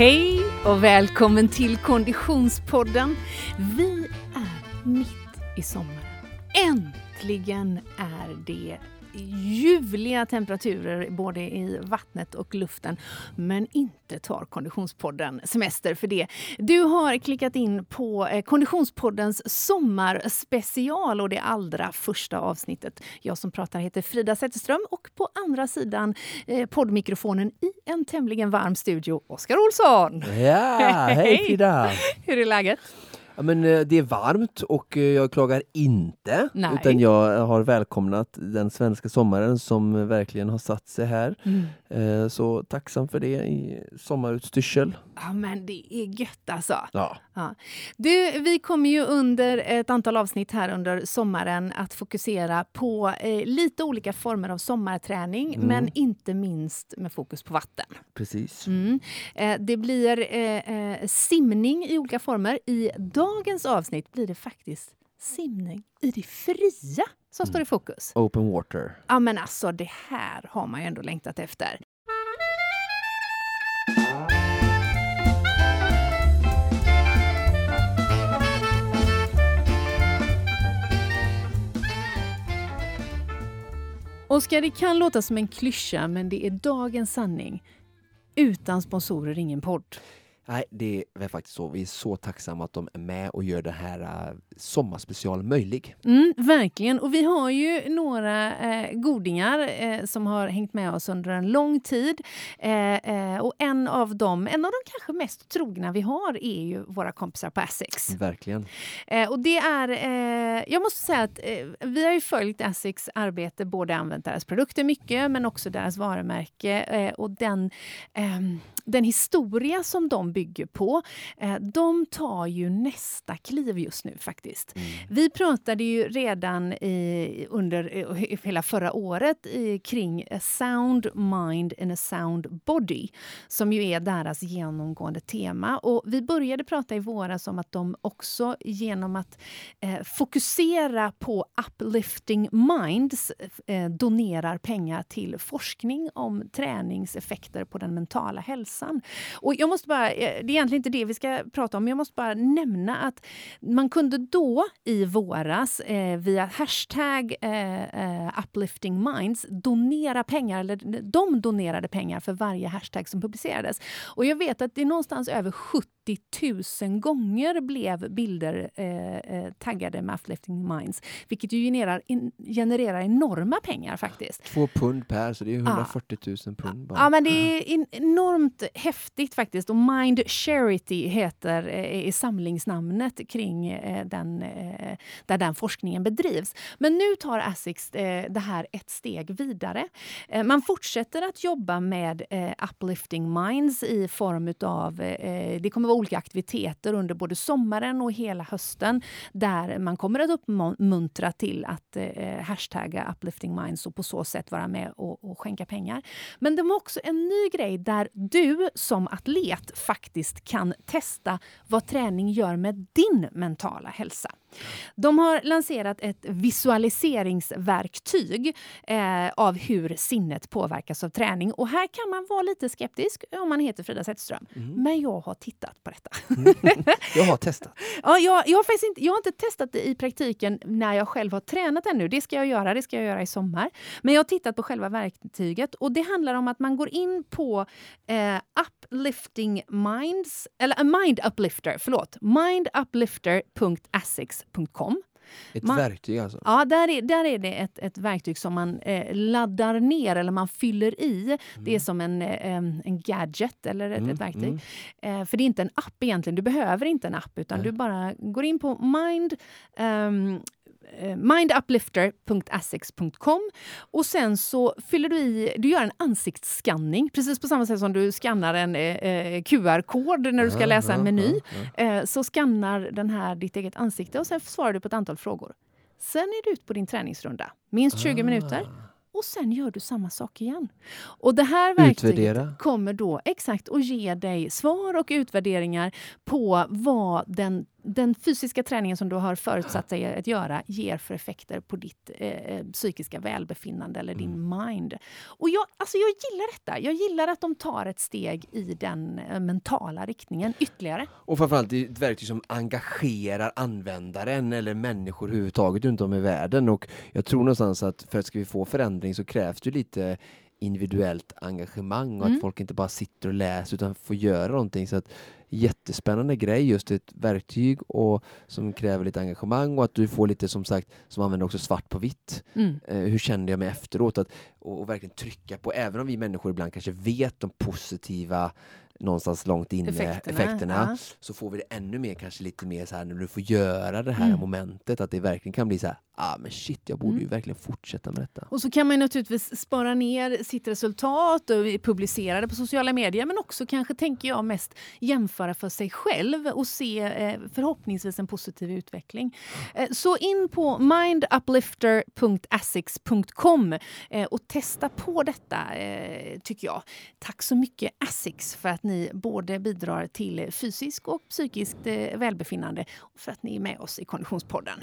Hej och välkommen till Konditionspodden. Vi är mitt i sommaren. Äntligen är det ljuvliga temperaturer både i vattnet och luften. Men inte tar Konditionspodden semester för det. Du har klickat in på eh, Konditionspoddens sommarspecial och det allra första avsnittet. Jag som pratar heter Frida Zetterström och på andra sidan eh, poddmikrofonen i en tämligen varm studio, Oskar Olsson. Ja, hej Frida! Hur är läget? Ja, men, eh, det är varmt och eh, jag klagar inte. Nej. Utan jag har välkomnat den svenska sommaren som verkligen har satt sig här. Mm. Eh, Så tacksam för det i sommarutstyrsel. Ja, men det är gött alltså. Ja. Ja. Du, vi kommer ju under ett antal avsnitt här under sommaren att fokusera på eh, lite olika former av sommarträning, Mm. men inte minst med fokus på vatten. Precis. Mm. Eh, det blir eh, eh, simning i olika former. I dagens avsnitt blir det faktiskt simning i det fria som står i fokus. Open water. Ja, men alltså det här har man ju ändå längtat efter. Oskar, det kan låta som en klyscha, men det är dagens sanning. Utan sponsorer, ingen podd. Nej, det är faktiskt så. Vi är så tacksamma att de är med och gör den här uh, sommarspecialen möjlig. Mm, verkligen. Och vi har ju några eh, godingar eh, som har hängt med oss under en lång tid. Eh, och en av dem, en av de kanske mest trogna vi har, är ju våra kompisar på Essex. Verkligen. Och det är, jag måste säga att vi har ju följt Essex arbete, både använt deras produkter mycket, men också deras varumärke och den, ehm, den historia som de bygger på. Eh, de tar ju nästa kliv just nu faktiskt. Vi pratade ju redan i, under eh, hela förra året i, kring a sound mind and a sound body som ju är deras genomgående tema. Och vi började prata i våras om att de också genom att eh, fokusera på uplifting minds eh, donerar pengar till forskning om träningseffekter på den mentala hälsan. Och jag måste bara, eh, det är egentligen inte det vi ska prata om, men jag måste bara nämna att man kunde då i våras eh, via hashtag eh, eh, uplifting minds donera pengar, eller de donerade pengar för varje hashtag som publicerades. Och jag vet att det är någonstans över 70 000 gånger blev bilder eh, eh, taggade med uplifting minds, vilket ju genererar, in, genererar enorma pengar faktiskt. Två pund per, så det är 140 000 pund bara. Ja, men det är en- enormt häftigt faktiskt. Och Mind Charity heter eh, är samlingsnamnet kring eh, den, eh, där den forskningen bedrivs. Men nu tar Asics eh, det här ett steg vidare. Eh, man fortsätter att jobba med uplifting minds i form av eh, det kommer vara olika aktiviteter under både sommaren och hela hösten där man kommer att uppmuntra till att eh, hashtagga uplifting minds och på så sätt vara med och, och skänka pengar. Men de har också en ny grej där du som atlet faktiskt kan testa vad träning gör med din mentala hälsa. De har lanserat ett visualiseringsverktyg eh, av hur sinnet påverkas av träning. Och här kan man vara lite skeptisk om man heter Frida Zetterström. Men jag har tittat på detta. Jag har testat. Ja, jag, jag, har faktiskt inte, jag har inte testat det i praktiken när jag själv har tränat ännu. Det ska jag göra, det ska jag göra i sommar. Men jag har tittat på själva verktyget och det handlar om att man går in på eh, uplifting minds, eller a mind uplifter, förlåt, minduplifter.asics.com. Ett Man- verktyg alltså. Ja, där är, där är det ett, ett verktyg som man eh, laddar ner eller man fyller i. Det är som en, eh, en gadget eller ett, Mm, ett verktyg. mm. Eh, för det är inte en app egentligen. Du behöver inte en app utan Nej. du bara går in på mind eh, minduplifter.asics.com och sen så fyller du i, du gör en ansiktsskanning precis på samma sätt som du skannar en eh, eh, QR-kod när du ska läsa en meny. Eh, så skannar den här ditt eget ansikte och sen svarar du på ett antal frågor. Sen är du ut på din träningsrunda, minst 20 minuter. Och sen gör du samma sak igen. Och det här verktyget Utvärdera. kommer då exakt att ge dig svar och utvärderingar på vad den den fysiska träningen som du har förutsatt dig att göra ger för effekter på ditt eh, eh psykiska välbefinnande eller din mm. mind. Och jag, alltså jag gillar detta. Jag gillar att de tar ett steg i den eh, mentala riktningen ytterligare. Och framförallt ett verktyg som engagerar användaren eller människor överhuvudtaget runt om i världen. Och jag tror någonstans att för att ska vi få förändring så krävs det lite individuellt engagemang och mm. att folk inte bara sitter och läser utan får göra någonting. Så att jättespännande grej, just ett verktyg och som kräver lite engagemang och att du får lite som sagt, som använder också svart på vitt. Mm. Eh, hur kände jag mig efteråt? Att, och, och, verkligen trycka på, även om vi människor ibland kanske vet de positiva någonstans långt inne effekterna, effekterna ja. så får vi det ännu mer, kanske lite mer så här när du får göra det här mm. momentet, att det verkligen kan bli så här, ah men shit, jag borde mm. ju verkligen fortsätta med detta. Och så kan man naturligtvis spara ner sitt resultat och publicera det på sociala medier, men också kanske, tänker jag, mest jämföra för sig själv och se eh, förhoppningsvis en positiv utveckling. Eh, så in på minduplifter.asics.com eh, och testa på detta, eh, tycker jag. Tack så mycket Asics för att ni både bidrar till fysisk och psykiskt eh, välbefinnande och för att ni är med oss i Konditionspodden.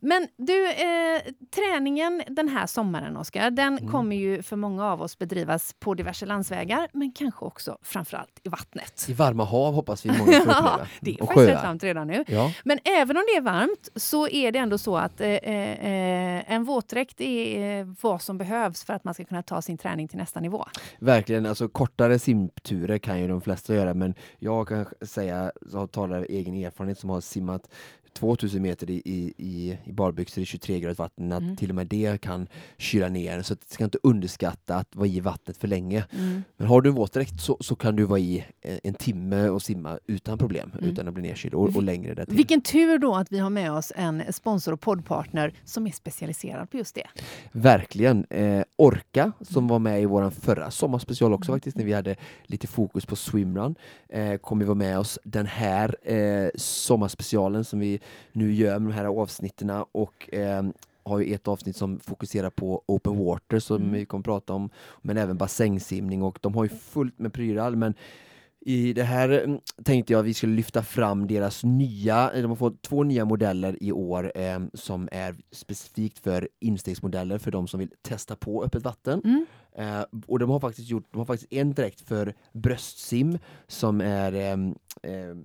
Men du, eh, träningen den här sommaren, Oskar, den mm. kommer ju för många av oss bedrivas på diverse landsvägar, men kanske också framförallt i vattnet. I varma hav hoppas vi många får uppleva. det är faktiskt rätt varmt redan nu. Ja. Men även om det är varmt så är det ändå så att eh, eh, en våtdräkt är eh, vad som behövs för att man ska kunna ta sin träning till nästa nivå. Verkligen, alltså kortare simturer kan ju de flesta göra, men jag kan säga, jag talar av egen erfarenhet som har simmat 2000 meter i, i, i barbyxor i 23 grader vatten, att mm. till och med det kan kyla ner. Så att, ska inte underskatta att vara i vattnet för länge. Mm. Men har du en våtdräkt så, så kan du vara i en, en timme och simma utan problem, mm. utan att bli nedkyld och, och längre därtill. Vilken tur då att vi har med oss en sponsor och poddpartner som är specialiserad på just det. Verkligen. Eh, Orka, som mm. var med i vår förra sommarspecial också mm. faktiskt, när vi hade lite fokus på swimrun, eh, kommer vara med oss den här eh, sommarspecialen som vi nu gör med de här avsnitten och eh, har ju ett avsnitt som fokuserar på open water som mm. vi kommer prata om, men även bassängsimning och de har ju fullt med prylar men i det här mm, tänkte jag att vi skulle lyfta fram deras nya, de har fått två nya modeller i år eh, som är specifikt för instegsmodeller för de som vill testa på öppet vatten. Mm. Eh, och de har faktiskt gjort, de har faktiskt en direkt för bröstsim som är eh, eh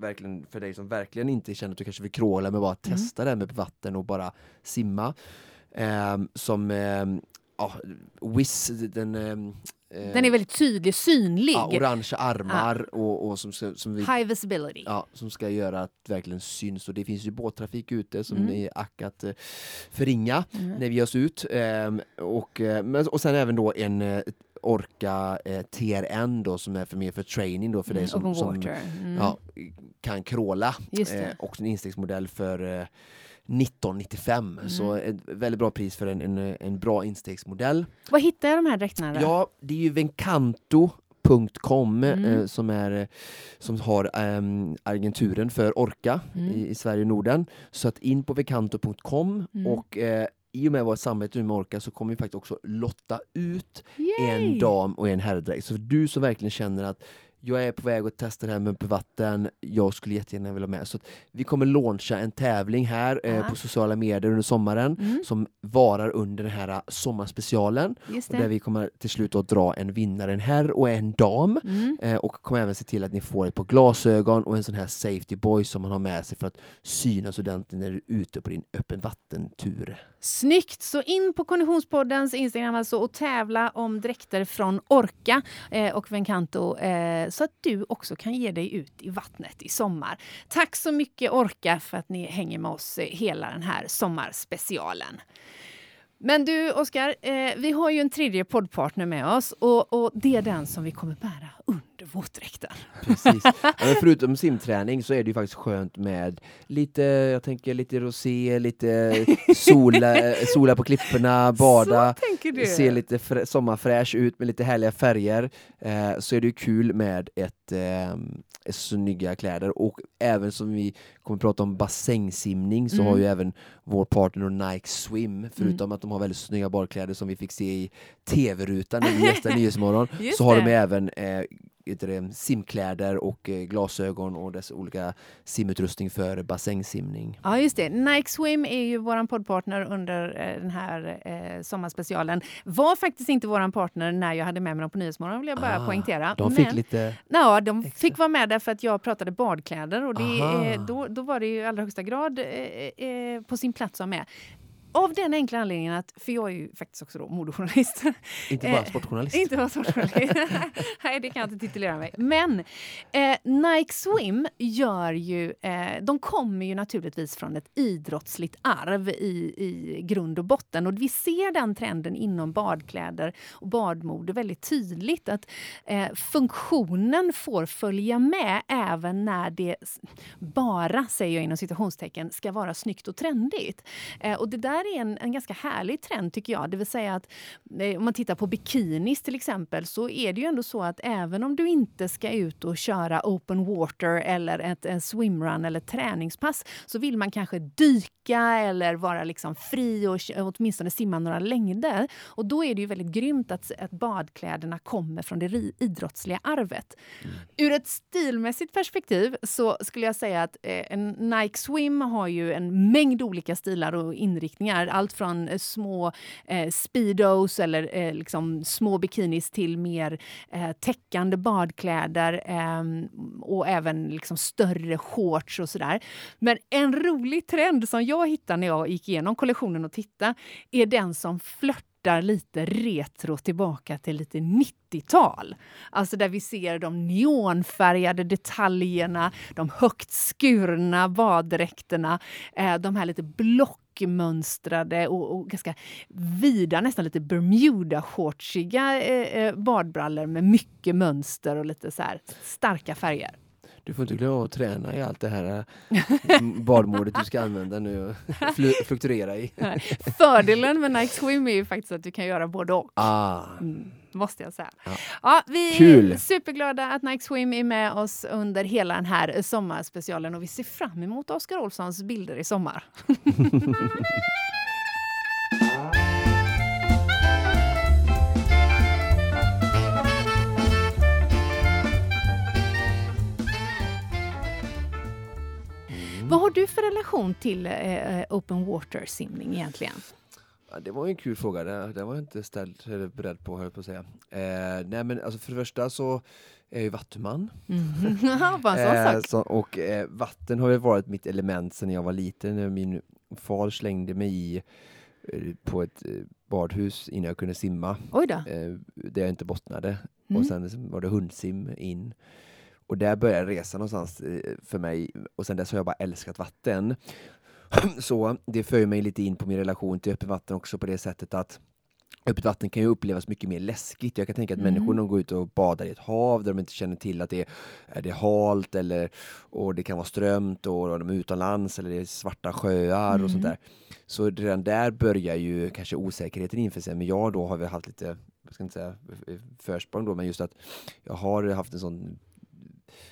verkligen för dig som verkligen inte känner att du kanske vill kråla men bara mm. testa det med vatten och bara simma. Eh, som eh, ja, Wiz, den eh, den är väldigt tydlig, synlig. Ja, orangea armar ja. och, och, som, ska, som vi, High visibility. Ja, som ska göra att det verkligen syns. Och det finns ju båttrafik ute som mm. är ack att eh, förringa mm. när vi ger oss ut. Ehm, och, eh, och sen även då en eh, Orka eh, TRN då som är för mer för training då för mm, dig som, som mm. ja, kan kråla. Eh, också en instegsmodell för eh, 1995. Mm. Så ett väldigt bra pris för en, en, en bra instegsmodell. Vad hittar jag de här dräkterna? Ja, det är ju Vencanto.com mm. eh, som, är, som har um, agenturen för Orka mm. i, i, Sverige och Norden. Så att in på vencanto.com mm. och eh, i och med vårt samarbete med Orka så kommer vi faktiskt också lotta ut Yay! en dam och en herrdräkt. Så du som verkligen känner att jag är på väg att testa det här med vatten, jag skulle jättegärna vilja med. Så vi kommer launcha en tävling här eh, på sociala medier under sommaren mm. som varar under den här sommarspecialen. Och där vi kommer till slut att dra en vinnare, en herr och en dam. Mm. Eh, och kommer även se till att ni får ett par glasögon och en sån här safety boy som man har med sig för att synas ordentligt när du är ute på din öppen vattentur. Snyggt! Så in på Konditionspoddens Instagram alltså och tävla om dräkter från Orka eh, och Vencanto eh, så att du också kan ge dig ut i vattnet i sommar. Tack så mycket Orka för att ni hänger med oss eh, hela den här sommarspecialen. Men du, Oskar, eh, vi har ju en tredje poddpartner med oss och, och, det är den som vi kommer bära under våtdräkten. Precis. Förutom simträning så är det ju faktiskt skönt med lite, jag tänker lite rosé, lite sola, sola på klipporna, bada, se lite sommarfräsch ut med lite härliga färger. Eh, så är det ju kul med ett eh, snygga kläder och även som vi kommer att prata om bassängsimning så mm. har ju även vår partner Nike Swim, förutom mm. att de har väldigt snygga badkläder som vi fick se i tv-rutan när vi gästade Nyhetsmorgon, så har de även eh, det, simkläder och eh, glasögon och dess olika simutrustning för bassängsimning. Ja, just det. Nike Swim är ju vår poddpartner under eh, den här eh, sommarspecialen. Var faktiskt inte vår partner när jag hade med mig dem på Nyhetsmorgon, vill jag bara ah, poängtera. De fick Men, lite... Ja, de extra. fick vara med därför att jag pratade badkläder och det, eh, då, då var det i allra högsta grad eh, eh, på sin plats att ha med. Av den enkla anledningen att, för jag är ju faktiskt också då modejournalist. Inte bara eh, sportjournalist. inte bara sportjournalist. Nej, det kan jag inte titulera mig. Men eh, Nike Swim gör ju, eh, de kommer ju naturligtvis från ett idrottsligt arv i, i grund och botten. Och vi ser den trenden inom badkläder och badmode väldigt tydligt. Att eh, funktionen får följa med även när det bara, säger jag inom citationstecken, ska vara snyggt och trendigt. Eh, och det där här är en, en ganska härlig trend tycker jag. Det vill säga att eh, om man tittar på bikinis till exempel så är det ju ändå så att även om du inte ska ut och köra open water eller ett, en swimrun eller träningspass så vill man kanske dyka eller vara liksom fri och åtminstone simma några längder. Och då är det ju väldigt grymt att, att badkläderna kommer från det idrottsliga arvet. Mm. Ur ett stilmässigt perspektiv så skulle jag säga att eh, en Nike Swim har ju en mängd olika stilar och inriktningar klänningar. Allt från eh, små eh, speedos eller eh, liksom små bikinis till mer eh, täckande badkläder eh, och även liksom större shorts och sådär. Men en rolig trend som jag hittade när jag gick igenom kollektionen och tittade är den som flörtar lite retro tillbaka till lite 90-tal. Alltså där vi ser de neonfärgade detaljerna, de högt skurna baddräkterna, eh, de här lite block mönstrade och, och ganska vida, nästan lite Bermuda-shortsiga eh, eh, badbrallor med mycket mönster och lite så här starka färger. Du får inte glömma att träna i allt det här eh, badmodet du ska använda nu och fluktuera i. Fördelen med Nike Swim är ju faktiskt att du kan göra både och. Ah. Mm måste jag säga. Ja. ja vi Kul. är superglada att Nike Swim är med oss under hela den här sommarspecialen och vi ser fram emot Oskar Olssons bilder i sommar. Vad har du för relation till eh, open water simning egentligen? Ja, det var en kul fråga. Det, det var jag inte ställd, eller beredd på, höll på att säga. Eh, nej, men alltså för det första så är jag ju vattuman. Mm. eh, så, och eh, vatten har ju varit mitt element sedan jag var liten. När min far slängde mig i eh, på ett eh, badhus innan jag kunde simma. Oj då. Eh, där jag inte bottnade. Mm. Och sen var det hundsim in. Och där började resan någonstans för mig. Och sen dess har jag bara älskat vatten. Så det för mig lite in på min relation till öppet vatten också på det sättet att Öppet vatten kan ju upplevas mycket mer läskigt. Jag kan tänka att mm. människor de går ut och badar i ett hav där de inte känner till att det är, är det halt eller och det kan vara strömt och de är utomlands eller det är svarta sjöar mm. och sånt mm. där. Så redan där börjar ju kanske osäkerheten inför sig. Men jag då har vi haft lite, jag ska inte säga försprång då, men just att jag har haft en sån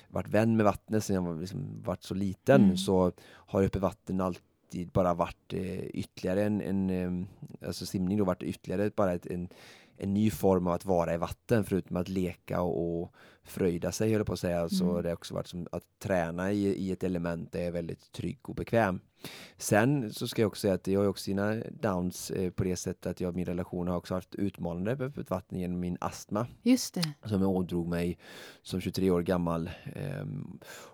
varit vän med vattnet sedan jag var, liksom, varit så liten mm. så har öppet vatten alltid bara varit eh, ytterligare en, en alltså simning då varit ytterligare bara ett, en, en ny form av att vara i vatten förutom att leka och, och fröjda sig höll på att säga. Mm. Så det har också varit som att träna i, i ett element är väldigt trygg och bekväm. Sen så ska jag också säga att jag har också sina downs eh, på det sättet att jag min relation har också haft utmanande öppet vatten genom min astma. Just det. Som jag ådrog mig som 23 år gammal. Eh,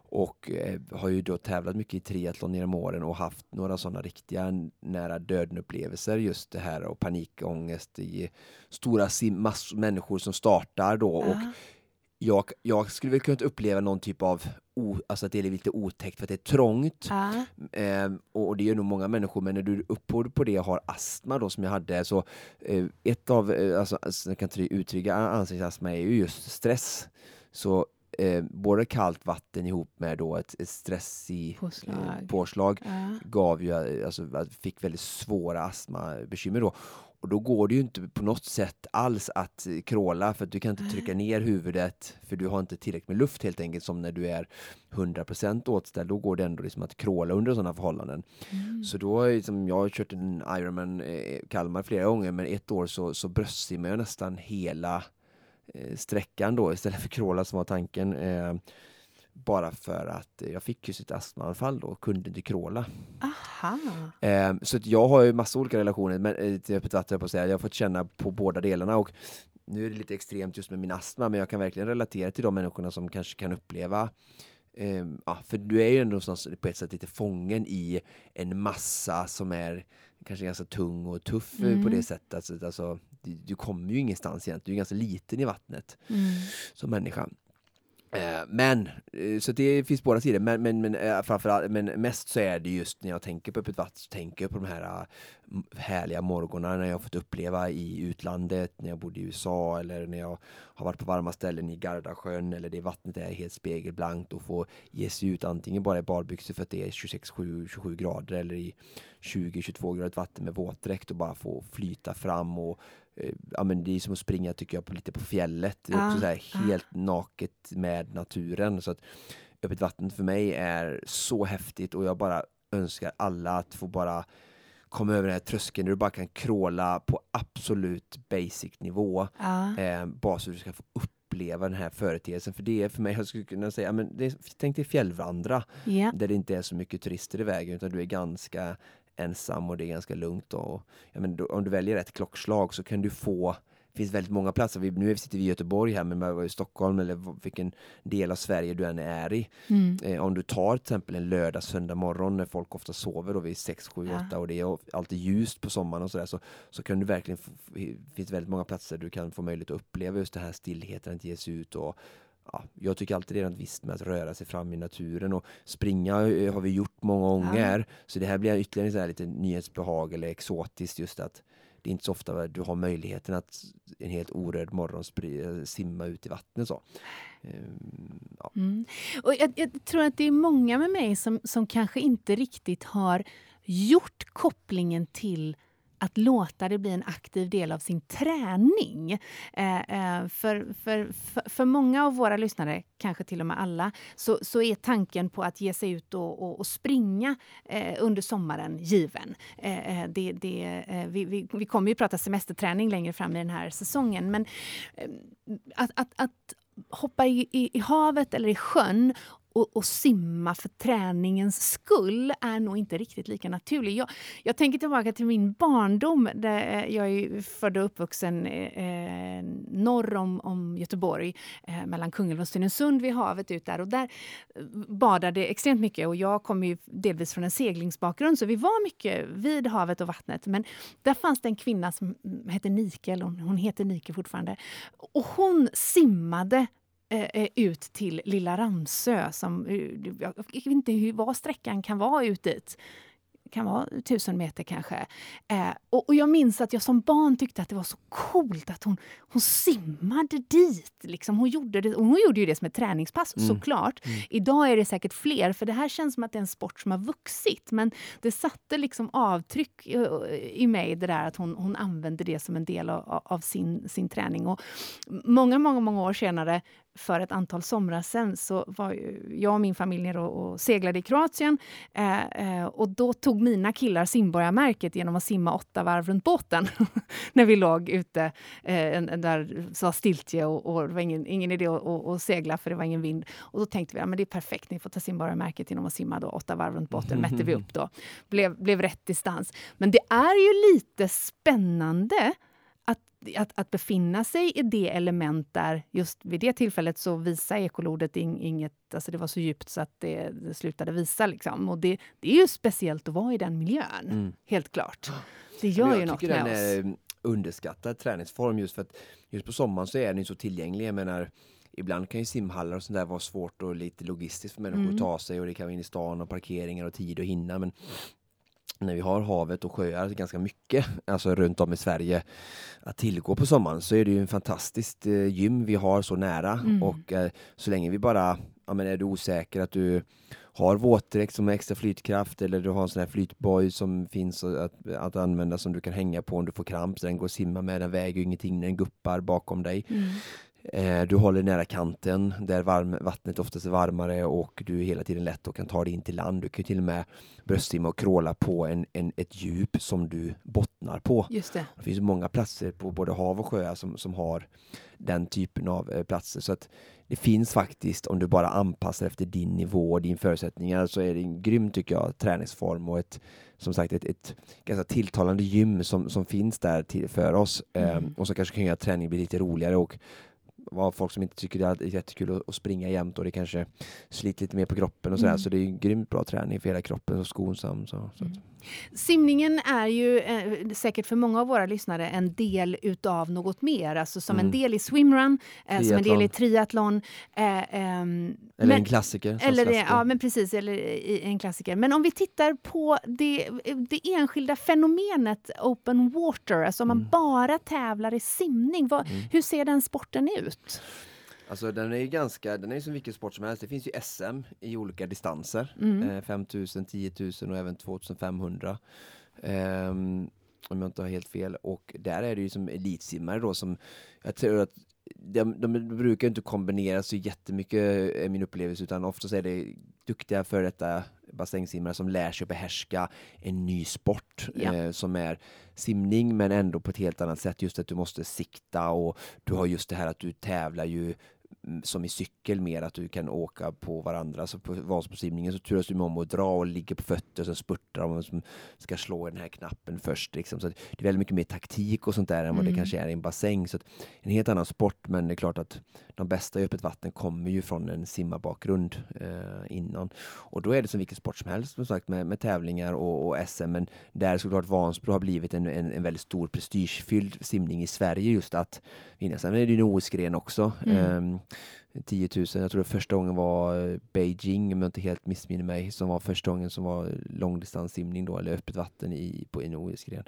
och eh, har ju då tävlat mycket i triathlon genom åren och haft några sådana riktiga nära döden upplevelser just det här och panikångest i stora massor människor som startar då och jag, jag skulle väl kunna uppleva någon typ av o, alltså att det är lite otäckt för att det är trångt. Uh. Eh, och det gör nog många människor, men när du uppår på det har astma då som jag hade, så eh, ett av, eh, alltså, alltså, jag kan inte uttrycka ansiktsastma är ju just stress. Så eh, både kallt vatten ihop med då ett, ett stressig påslag, eh, påslag uh. gav ju, alltså, fick väldigt svåra astmabekymmer då. Och då går det ju inte på något sätt alls att kråla för att du kan inte trycka ner huvudet för du har inte tillräckligt med luft helt enkelt som när du är 100% åtställd. Då går det ändå liksom att kråla under sådana förhållanden. Mm. Så då, liksom, jag har kört en Ironman eh, Kalmar flera gånger men ett år så, så bröstsimmade jag nästan hela eh, sträckan då istället för crawla som var tanken. Eh, bara för att jag fick ju sitt astmaanfall då och kunde inte crawla. Aha. Eh, så jag har ju massa olika relationer med, eh, till öppet vatten på att säga. Jag har fått känna på båda delarna och nu är det lite extremt just med min astma men jag kan verkligen relatera till de människorna som kanske kan uppleva eh, ja, för du är ju ändå på ett sätt lite fången i en massa som är kanske ganska tung och tuff mm. på det sättet. Alltså, alltså, du, du kommer ju ingenstans egentligen, du är ganska liten i vattnet mm. som människa. Eh, men, eh, så det finns båda sidor, men, men, men, eh, framförallt, men mest så är det just när jag tänker på öppet vatten, så tänker jag på de här härliga morgonerna när jag fått uppleva i utlandet, när jag bodde i USA eller när jag har varit på varma ställen i Gardasjön eller det vattnet är helt spegelblankt och få ge sig ut antingen bara i badbyxor för att det är 26-27 grader eller i 20-22 grader vatten med våtdräkt och bara få flyta fram och Eh, ja, men det är som att springa tycker jag på, lite på fjället. Det är också så här, helt naket med naturen. Så att öppet vatten för mig är så häftigt och jag bara önskar alla att få bara komma över den här tröskeln där du bara kan kråla på absolut basic nivå. Eh, bara så du ska få uppleva den här företeelsen. För det är för mig, jag skulle kunna säga, men det är, tänk dig fjällvandra. Yeah. Där det inte är så mycket turister i vägen utan du är ganska ensam och det är ganska lugnt. Och, ja, men då, om du väljer rätt klockslag så kan du få det finns väldigt många platser. Vi, nu sitter vi i Göteborg här, men i Stockholm eller vilken del av Sverige du än är i. Mm. Eh, om du tar till exempel en lördag, söndag morgon när folk ofta sover då vid 6, 7, 8 och det är alltid ljust på sommaren och sådär så, så kan du verkligen, det finns väldigt många platser du kan få möjlighet att uppleva just den här stillheten, att ge sig ut och ja, jag tycker alltid det är något visst med att röra sig fram i naturen och springa har vi gjort många gånger. Ja. Så det här blir ytterligare så här lite nyhetsbehag eller exotiskt just att det är inte så ofta du har möjligheten att en helt orörd morgon simma ut i vattnet. Så. Ehm, ja. Mm. Och jag, jag, tror att det är många med mig som, som kanske inte riktigt har gjort kopplingen till att låta det bli en aktiv del av sin träning. Eh, eh, för, för, för, för, många av våra lyssnare, kanske till och med alla, så, så är tanken på att ge sig ut och, och, och springa eh, under sommaren given. Eh, eh det, det, eh, vi, vi, vi, kommer ju prata semesterträning längre fram i den här säsongen, men eh, att, att, att hoppa i, i, i, havet eller i sjön och, och, simma för träningens skull är nog inte riktigt lika naturligt. Jag, jag tänker tillbaka till min barndom. Där jag är född och uppvuxen eh, eh, norr om, om Göteborg, eh, mellan Kungälv och Stenungsund vid havet ut där. Och där eh, badade extremt mycket och jag kommer ju delvis från en seglingsbakgrund så vi var mycket vid havet och vattnet. Men där fanns det en kvinna som hette Nike, eller hon, hon heter Nike fortfarande. Och hon simmade ut till Lilla Ramsö. Som, eh, jag vet inte hur, vad sträckan kan vara ut dit kan vara tusen meter kanske. Eh, och, och, jag minns att jag som barn tyckte att det var så coolt att hon, hon simmade dit. Liksom. Hon, gjorde det, hon gjorde ju det som ett träningspass mm. såklart. Mm. Idag är det säkert fler, för det här känns som att det är en sport som har vuxit. Men det satte liksom avtryck i, i mig, det där att hon, hon använde det som en del av, av sin, sin träning. Och många, många, många år senare för ett antal somrar sen så var jag och min familj nere och, och seglade i Kroatien. Eh, eh, och då tog mina killar simborgarmärket genom att simma åtta varv runt båten. när vi låg ute eh, där så stiltje och, och, det var ingen, ingen idé att, och, och segla för det var ingen vind. Och då tänkte vi att ja, det är perfekt, ni får ta simborgarmärket genom att simma då, åtta varv runt båten. Mätte vi upp då. Blev, blev rätt distans. Men det är ju lite spännande att, att befinna sig i det element där just vid det tillfället så visade ekolodet inget, alltså det var så djupt så att det, det slutade visa. Liksom. Och det, det, är ju speciellt att vara i den miljön, mm. helt klart. Det gör ju något med den oss. Är underskattad träningsform just för att just på sommaren så är den så tillgänglig. Jag menar, ibland kan ju simhallar och sånt där vara svårt och lite logistiskt för människor mm. att ta sig och det kan vara in i stan och parkeringar och tid och hinna. Men när vi har havet och sjöar ganska mycket, alltså runt om i Sverige att tillgå på sommaren så är det ju en fantastiskt eh, gym vi har så nära mm. och eh, så länge vi bara, ja men är du osäker att du har våtdräkt som extra flytkraft eller du har en sån här flytboj som finns att, att använda som du kan hänga på om du får kramp så den går att simma med, den väger ingenting, den guppar bakom dig. Mm. Eh, du håller nära kanten där varm, vattnet oftast är varmare och du är hela tiden lätt och kan ta dig in till land. Du kan till och med bröstsimma och kråla på en, en, ett djup som du bottnar på. Just det. det finns många platser på både hav och sjöar som, som har den typen av eh, platser. Så att det finns faktiskt, om du bara anpassar efter din nivå och din förutsättningar, så är det en grym, tycker jag, träningsform och ett, som sagt, ett, ett ganska tilltalande gym som, som finns där till, för oss mm. um, och som kanske kan göra träningen bli lite roligare och vara folk som inte tycker det är jättekul att, springa jämt och det kanske sliter lite mer på kroppen och sådär. Mm. Så det är en grymt bra träning för hela kroppen och skonsam. Så, så. Mm. Simningen är ju eh, säkert för många av våra lyssnare en del utav något mer, alltså som mm. en del i swimrun, eh, som en del i triathlon. Eh, ehm, eller men, en klassiker. Eller det, ja, men precis, eller i, en klassiker. Men om vi tittar på det, det enskilda fenomenet open water, alltså om man mm. bara tävlar i simning, vad, mm. hur ser den sporten ut? Alltså den är ju ganska, den är som vilken sport som helst. Det finns ju SM i olika distanser. Mm. Eh, 5000, 10 000 och även 2500. Eh, om jag inte har helt fel. Och där är det ju som elitsimmare då som, jag tror att de, de brukar inte kombinera så jättemycket, är min upplevelse, utan oftast är det duktiga för detta bassängsimmare som lär sig att behärska en ny sport ja. eh, som är simning men ändå på ett helt annat sätt. Just att du måste sikta och du har just det här att du tävlar ju som i cykel mer, att du kan åka på varandra. Så på Vansbrosimningen så turas du om att dra och ligga på fötter och sen spurtar de som ska slå i den här knappen först. Liksom. Så det är väldigt mycket mer taktik och sånt där än vad det mm. kanske är i en bassäng. Så en helt annan sport, men det är klart att de bästa i öppet vatten kommer ju från en simmarbakgrund eh, innan. Och då är det som vilken sport som helst, som sagt, med, med tävlingar och, och, SM. Men där såklart Vansbro har blivit en, en, en väldigt stor prestigefylld simning i Sverige just att vinna. Sen är det ju en OS-gren också. Mm. Eh, 10 000, jag tror det första gången var eh, Beijing om jag inte helt missminner mig, som var första gången som var långdistanssimning då, eller öppet vatten i, på en OS-gren.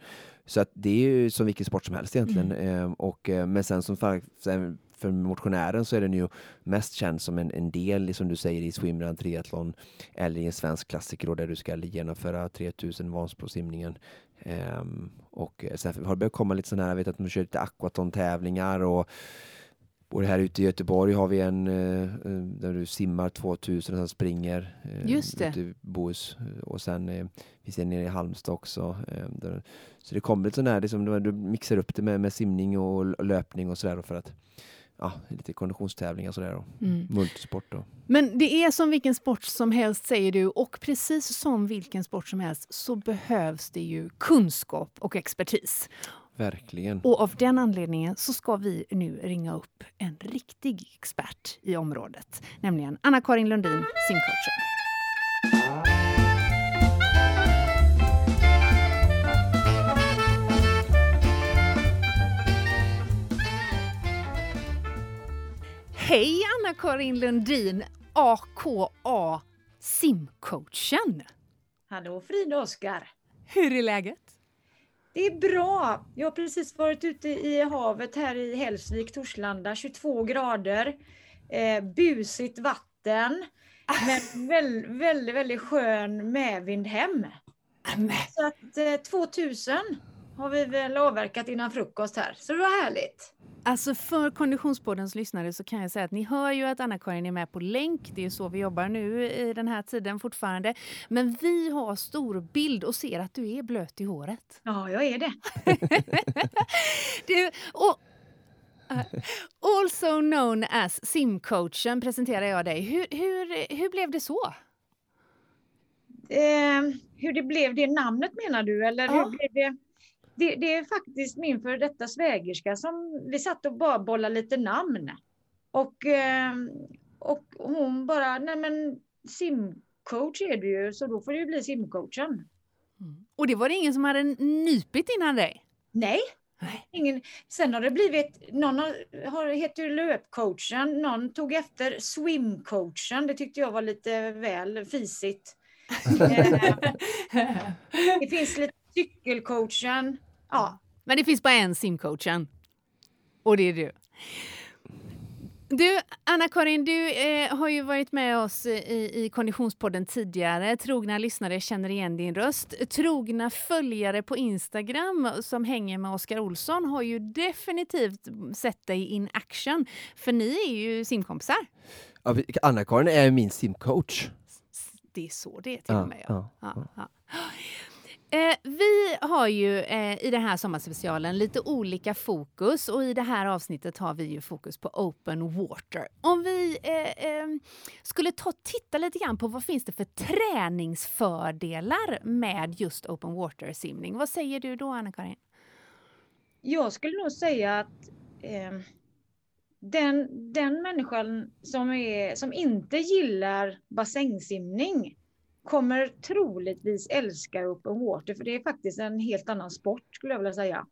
Så att det är ju som vilken sport som helst egentligen. Mm. Eh, och, eh, men sen som för, för motionären så är den ju mest känd som en, en del, som du säger, i swimrun, triathlon eller i en svensk klassiker då, där du ska genomföra 3000 Vansbrosimningen. Um, och sen har det börjat komma lite sådana här, jag vet att de kör lite aquaton-tävlingar och Både här ute i Göteborg har vi en eh, eh där du simmar 2000 och sen springer. Eh, Just det. Ute i Bohus. Och sen eh, vi ser nere i Halmstad också. Där, så det kommer lite sån här, liksom, du mixar upp det med, med simning och, och löpning och sådär för att ja, lite konditionstävlingar sådär och mm. multisport. Då. Men det är som vilken sport som helst säger du och precis som vilken sport som helst så behövs det ju kunskap och expertis. Verkligen. Och av den anledningen så ska vi nu ringa upp en riktig expert i området, nämligen Anna-Karin Lundin, simcoachen. Hej Anna-Karin Lundin, AKA simcoachen. Hallå Frida Oskar. Hur är läget? Det är bra. Jag har precis varit ute i havet här i Hälsvik, Torslanda, 22 grader. Eh, busigt vatten. Men väldigt, väldigt, väldigt skön medvind hem. Så att eh, 2000 har vi väl avverkat innan frukost här, så det var härligt. Alltså för Konditionspoddens lyssnare så kan jag säga att ni hör ju att Anna-Karin är med på länk. Det är så vi jobbar nu i den här tiden fortfarande. Men vi har stor bild och ser att du är blöt i håret. Ja, jag är det. du, och, uh, also known as simcoachen presenterar jag dig. Hur, hur, hur blev det så? Eh, hur det blev det namnet menar du? Eller ja. hur blev det? Det, det, är faktiskt min före detta svägerska som vi satt och bara bollade lite namn. Och, ehm, och hon bara, nej men simcoach är du ju, så då får du bli simcoachen. Mm. Och det var det ingen som hade nypit innan dig? Nej. Ingen. Sen har det blivit, någon har, har, heter löpcoachen, någon tog efter swimcoachen, det tyckte jag var lite väl fisigt. Eh, det finns lite cykelcoachen, Ja. Men det finns bara en simcoachen. Och det är du. Du, Anna-Karin, du eh, har ju varit med oss i, i Konditionspodden tidigare. Trogna lyssnare känner igen din röst. Trogna följare på Instagram som hänger med Oskar Olsson har ju definitivt sett dig in action. För ni är ju simkompisar. Ja, Anna-Karin är min simcoach. Det är så det är till och med. Ja. Ja, ja. Eh, vi har ju eh, i den här sommarspecialen lite olika fokus och i det här avsnittet har vi ju fokus på open water. Om vi eh, eh skulle ta titta lite grann på vad finns det för träningsfördelar med just open water simning. Vad säger du då Anna-Karin? Jag skulle nog säga att eh, den, den människan som, är, som inte gillar bassängsimning kommer troligtvis älska open water, för det är faktiskt en helt annan sport skulle jag vilja säga.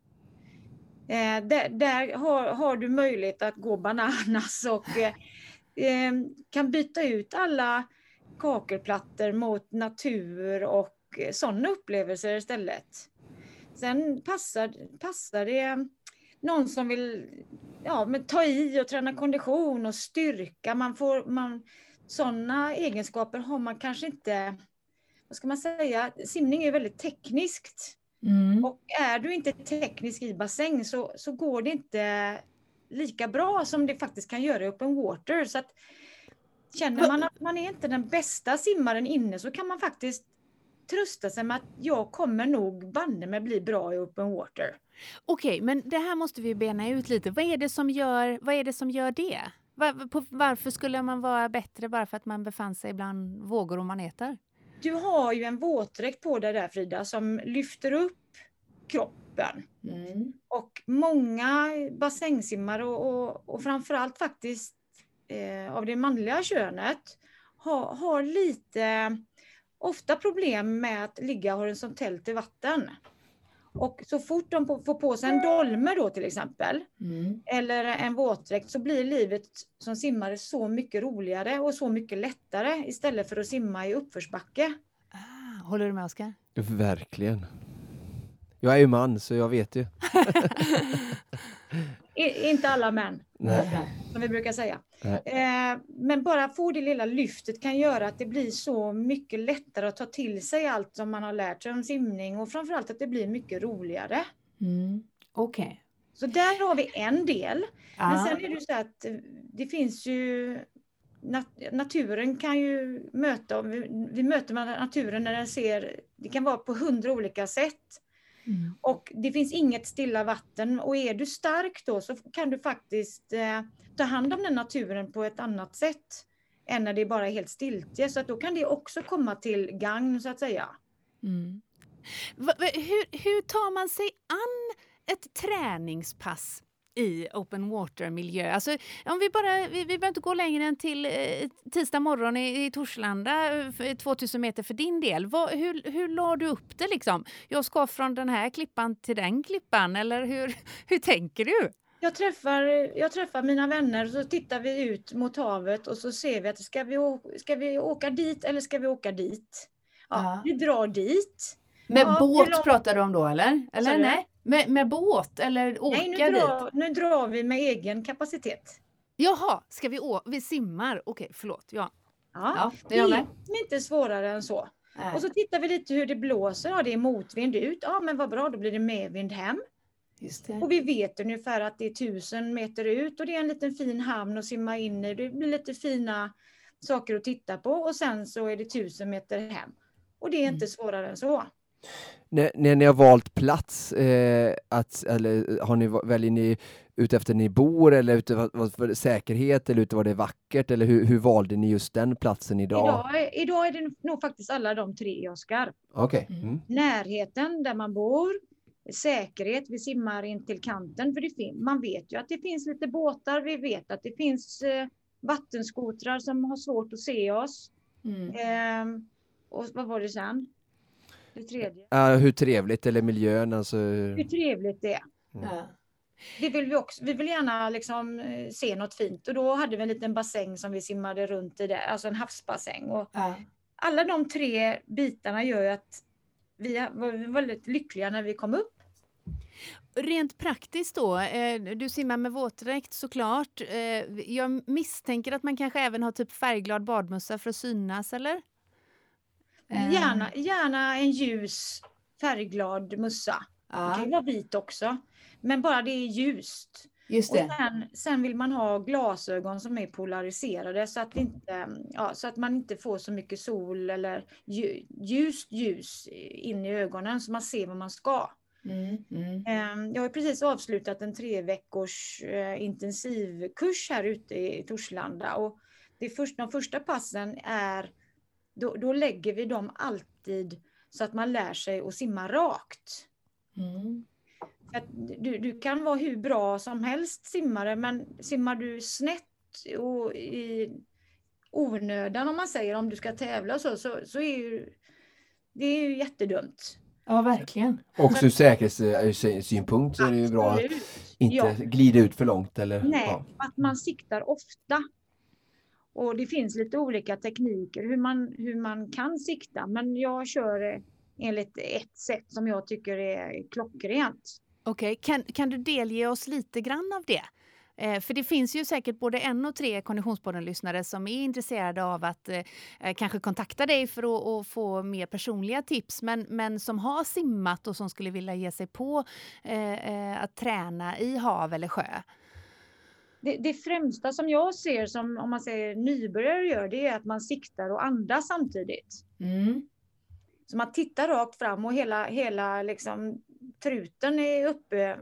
Eh, där, där har, har, du möjlighet att gå bananas och eh, eh kan byta ut alla kakelplattor mot natur och eh, sådana upplevelser istället. Sen passar, passar det någon som vill ja, men ta i och träna kondition och styrka. Man får, man, sådana egenskaper har man kanske inte, vad ska man säga, simning är väldigt tekniskt. Mm. Och är du inte teknisk i bassäng så, så går det inte lika bra som det faktiskt kan göra i open water. Så att, känner man att man är inte den bästa simmaren inne så kan man faktiskt trösta sig med att jag kommer nog banne med bli bra i open water. Okej, men det här måste vi bena ut lite. Vad är det som gör, vad är det, som gör det? Var, på, varför skulle man vara bättre bara för att man befann sig bland vågor och maneter? Du har ju en våtdräkt på dig där Frida som lyfter upp kroppen. Mm. Och många bassängsimmare och, och, och framförallt faktiskt eh, av det manliga könet har, har lite ofta problem med att ligga horisontellt i vatten. Och så fort de får på sig en dolme då till exempel, mm. eller en våtdräkt, så blir livet som simmare så mycket roligare och så mycket lättare istället för att simma i uppförsbacke. Ah, håller du med Oskar? Verkligen. Jag är ju man, så jag vet ju. I, inte alla män, Nej. som vi brukar säga. Eh, men bara få det lilla lyftet kan göra att det blir så mycket lättare att ta till sig allt som man har lärt sig om simning och framförallt att det blir mycket roligare. Mm. Okej. Okay. Så där har vi en del. Ja. Men sen är det så att det finns ju nat naturen kan ju möta, vi, vi möter naturen när den ser, det kan vara på hundra olika sätt. Mm. Och det finns inget stilla vatten och är du stark då så kan du faktiskt eh, ta hand om den naturen på ett annat sätt än när det bara är helt stiltje. Så att då kan det också komma till gagn så att säga. Mm. Hur, hur tar man sig an ett träningspass i open water-miljö. Alltså, om vi, bara, vi, vi behöver inte gå längre än till eh, tisdag morgon i, i Torslanda, 2000 meter för din del. Vad, hur, hur la du upp det? Liksom? Jag ska från den här klippan till den klippan, eller hur, hur tänker du? Jag träffar, jag träffar mina vänner och så tittar vi ut mot havet och så ser vi att ska vi, ska vi åka dit eller ska vi åka dit? Ja, ja. Vi drar dit. Med ja, båt pratar du om då eller? Eller nej? Med, med båt eller åka Nej, nu drar, dit? nu drar vi med egen kapacitet. Jaha, ska vi åka? Vi simmar? Okej, förlåt. Ja, ja, ja det är inte svårare än så. Nej. Och så tittar vi lite hur det blåser. Ja, det är motvind ut. Ja, men vad bra, då blir det medvind hem. Och vi vet ungefär att det är tusen meter ut och det är en liten fin hamn att simma in i. Det blir lite fina saker att titta på och sen så är det tusen meter hem. Och det är inte mm. svårare än så när, när ni har valt plats, eh, att, eller har ni, väljer ni ut efter ni bor eller ut för säkerhet eller ut var det är vackert eller hur, hur, valde ni just den platsen idag? Idag, idag är det nog faktiskt alla de tre, Oskar. Okay. Mm. mm. Närheten där man bor, säkerhet, vi simmar in till kanten, för det man vet ju att det finns lite båtar, vi vet att det finns eh, vattenskotrar som har svårt att se oss. Mm. Eh, och vad var det sen? Det tredje. Uh, hur trevligt, eller miljön alltså. Hur trevligt det är. Mm. Det vill vi också. Vi vill gärna liksom eh, se något fint och då hade vi en liten bassäng som vi simmade runt i där, alltså en havsbassäng. Och ja. Alla de tre bitarna gör ju att vi var väldigt lyckliga när vi kom upp. Rent praktiskt då, eh, du simmar med våtdräkt såklart. Eh, jag misstänker att man kanske även har typ färgglad badmössa för att synas, eller? Eh. Gärna, gärna en ljus färgglad mössa. Ja. Det kan vara vit också. Men bara det är ljust. Just det. Och sen, sen, vill man ha glasögon som är polariserade så att, inte, ja, så att man inte får så mycket sol eller ljust ljus in i ögonen så man ser vad man ska. Mm, mm. Ehm, jag har precis avslutat en tre veckors eh, intensivkurs här ute i Torslanda och det först, de första passen är, då, då lägger vi dem alltid så att man lär sig att simma rakt. Mm. Att du, du kan vara hur bra som helst simmare, men simmar du snett och i onödan om man säger, om du ska tävla så, så, så är ju, det är ju jättedumt. Ja, verkligen. Också ur säkerhetssynpunkt så är det ju bra att inte ja. glida ut för långt. Eller, Nej, ja. att man siktar ofta. Och det finns lite olika tekniker hur man, hur man kan sikta, men jag kör eh, enligt ett sätt som jag tycker är klockrent. Okej, okay. kan, kan du delge oss lite grann av det? Eh, för det finns ju säkert både en och tre Konditionspodden-lyssnare som är intresserade av att eh, eh, kanske kontakta dig för att, att, få mer personliga tips, men, men som har simmat och som skulle vilja ge sig på eh, eh att träna i hav eller sjö. Det, det, främsta som jag ser som om man säger nybörjare gör, det är att man siktar och andas samtidigt. Mm. Så man tittar rakt fram och hela, hela liksom, truten är uppe.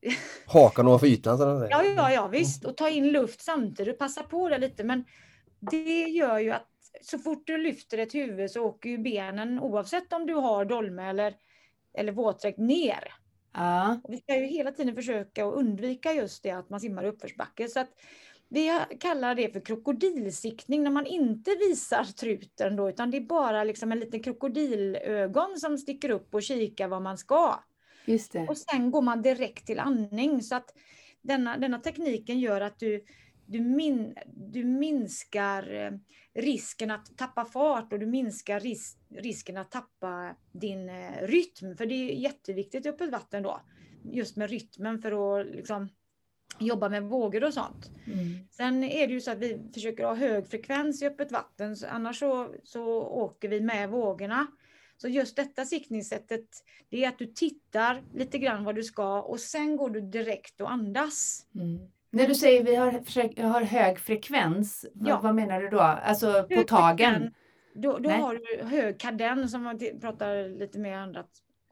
Hakan ovanför ytan? Ja, ja, ja, visst. Och ta in luft samtidigt. Passa på det lite. Men det gör ju att så fort du lyfter ett huvud så åker ju benen, oavsett om du har dolme eller, eller våtdräkt, ner. Ja. Vi ska ju hela tiden försöka att undvika just det att man simmar i uppförsbacke. Så att vi kallar det för krokodilsiktning när man inte visar truten då, utan det är bara liksom en liten krokodilögon som sticker upp och kikar vad man ska. Just det. Och sen går man direkt till andning. Så att denna, denna tekniken gör att du, du, min, du minskar eh, risken att tappa fart och du minskar ris, risken att tappa din eh, rytm. För det är jätteviktigt i öppet vatten då. Just med rytmen för att liksom, jobba med vågor och sånt. Mm. Sen är det ju så att vi försöker ha hög frekvens i öppet vatten, så annars så, så åker vi med vågorna. Så just detta siktningssättet, det är att du tittar lite grann vad du ska och sen går du direkt och andas. Mm. När du säger vi har, har hög frekvens, ja. vad, menar du då? Alltså hög på tagen? Då, då har du hög kadens, om man pratar lite mer annat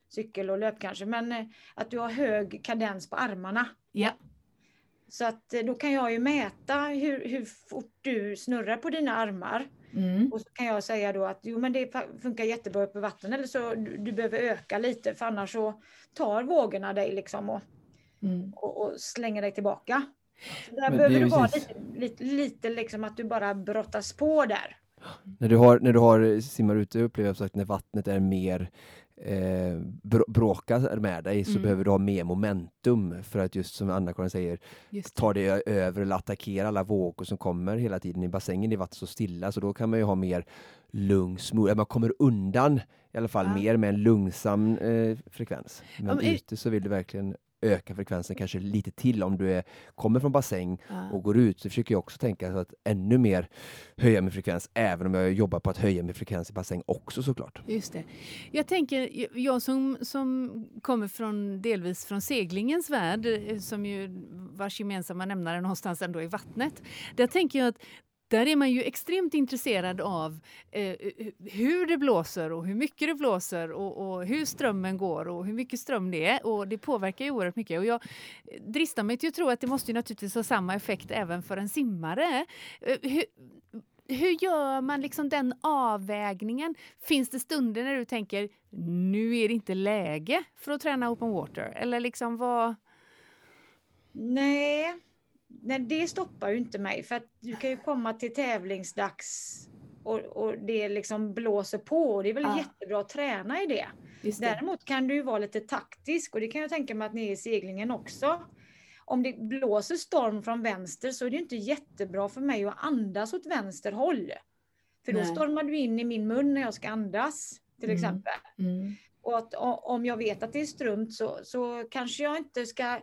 cykel och löp kanske, men eh, att du har hög kadens på armarna. Ja. Så att eh, då kan jag ju mäta hur, hur fort du snurrar på dina armar. Mm. Och så kan jag säga då att jo men det funkar jättebra uppe i vatten eller så du, du, behöver öka lite för annars så tar vågorna dig liksom och, mm. och, och slänger dig tillbaka. Så där men behöver du vara lite, lite, lite liksom att du bara brottas på där. När du har, när du har simmar ute upplever jag att när vattnet är mer eh, bråkar med dig så mm. behöver du ha mer momentum för att just som Anna-Karin säger ta dig över eller attackera alla vågor som kommer hela tiden i bassängen. i vattnet så stilla så då kan man ju ha mer lugn, smooth, man kommer undan i alla fall ja. mer med en lugnsam eh, frekvens. Men ja, ute så vill du verkligen öka frekvensen kanske lite till om du är, kommer från bassäng ja. och går ut. Så försöker jag också tänka så att ännu mer höja min frekvens, även om jag jobbar på att höja min frekvens i bassäng också såklart. Just det. Jag tänker, jag som, som kommer från delvis från seglingens värld, eh, som ju vars gemensamma nämnare någonstans ändå i vattnet. Där tänker jag att där är man ju extremt intresserad av eh, hur det blåser och hur mycket det blåser och, och, hur strömmen går och hur mycket ström det är. Och det påverkar ju oerhört mycket. Och jag dristar mig till att tro att det måste naturligtvis ha samma effekt även för en simmare. Eh, hur, hur gör man liksom den avvägningen? Finns det stunder när du tänker nu är det inte läge för att träna open water? Eller liksom vad... Nej, nej, det stoppar ju inte mig för att du kan ju komma till tävlingsdags och, och det liksom blåser på och det är väl ja. jättebra att träna i det. det. Däremot kan du ju vara lite taktisk och det kan jag tänka mig att ni är i seglingen också. Om det blåser storm från vänster så är det inte jättebra för mig att andas åt vänster håll. För då Nej. stormar du in i min mun när jag ska andas till mm. exempel. Mm. Och att om jag vet att det är strömt så, så kanske jag inte ska,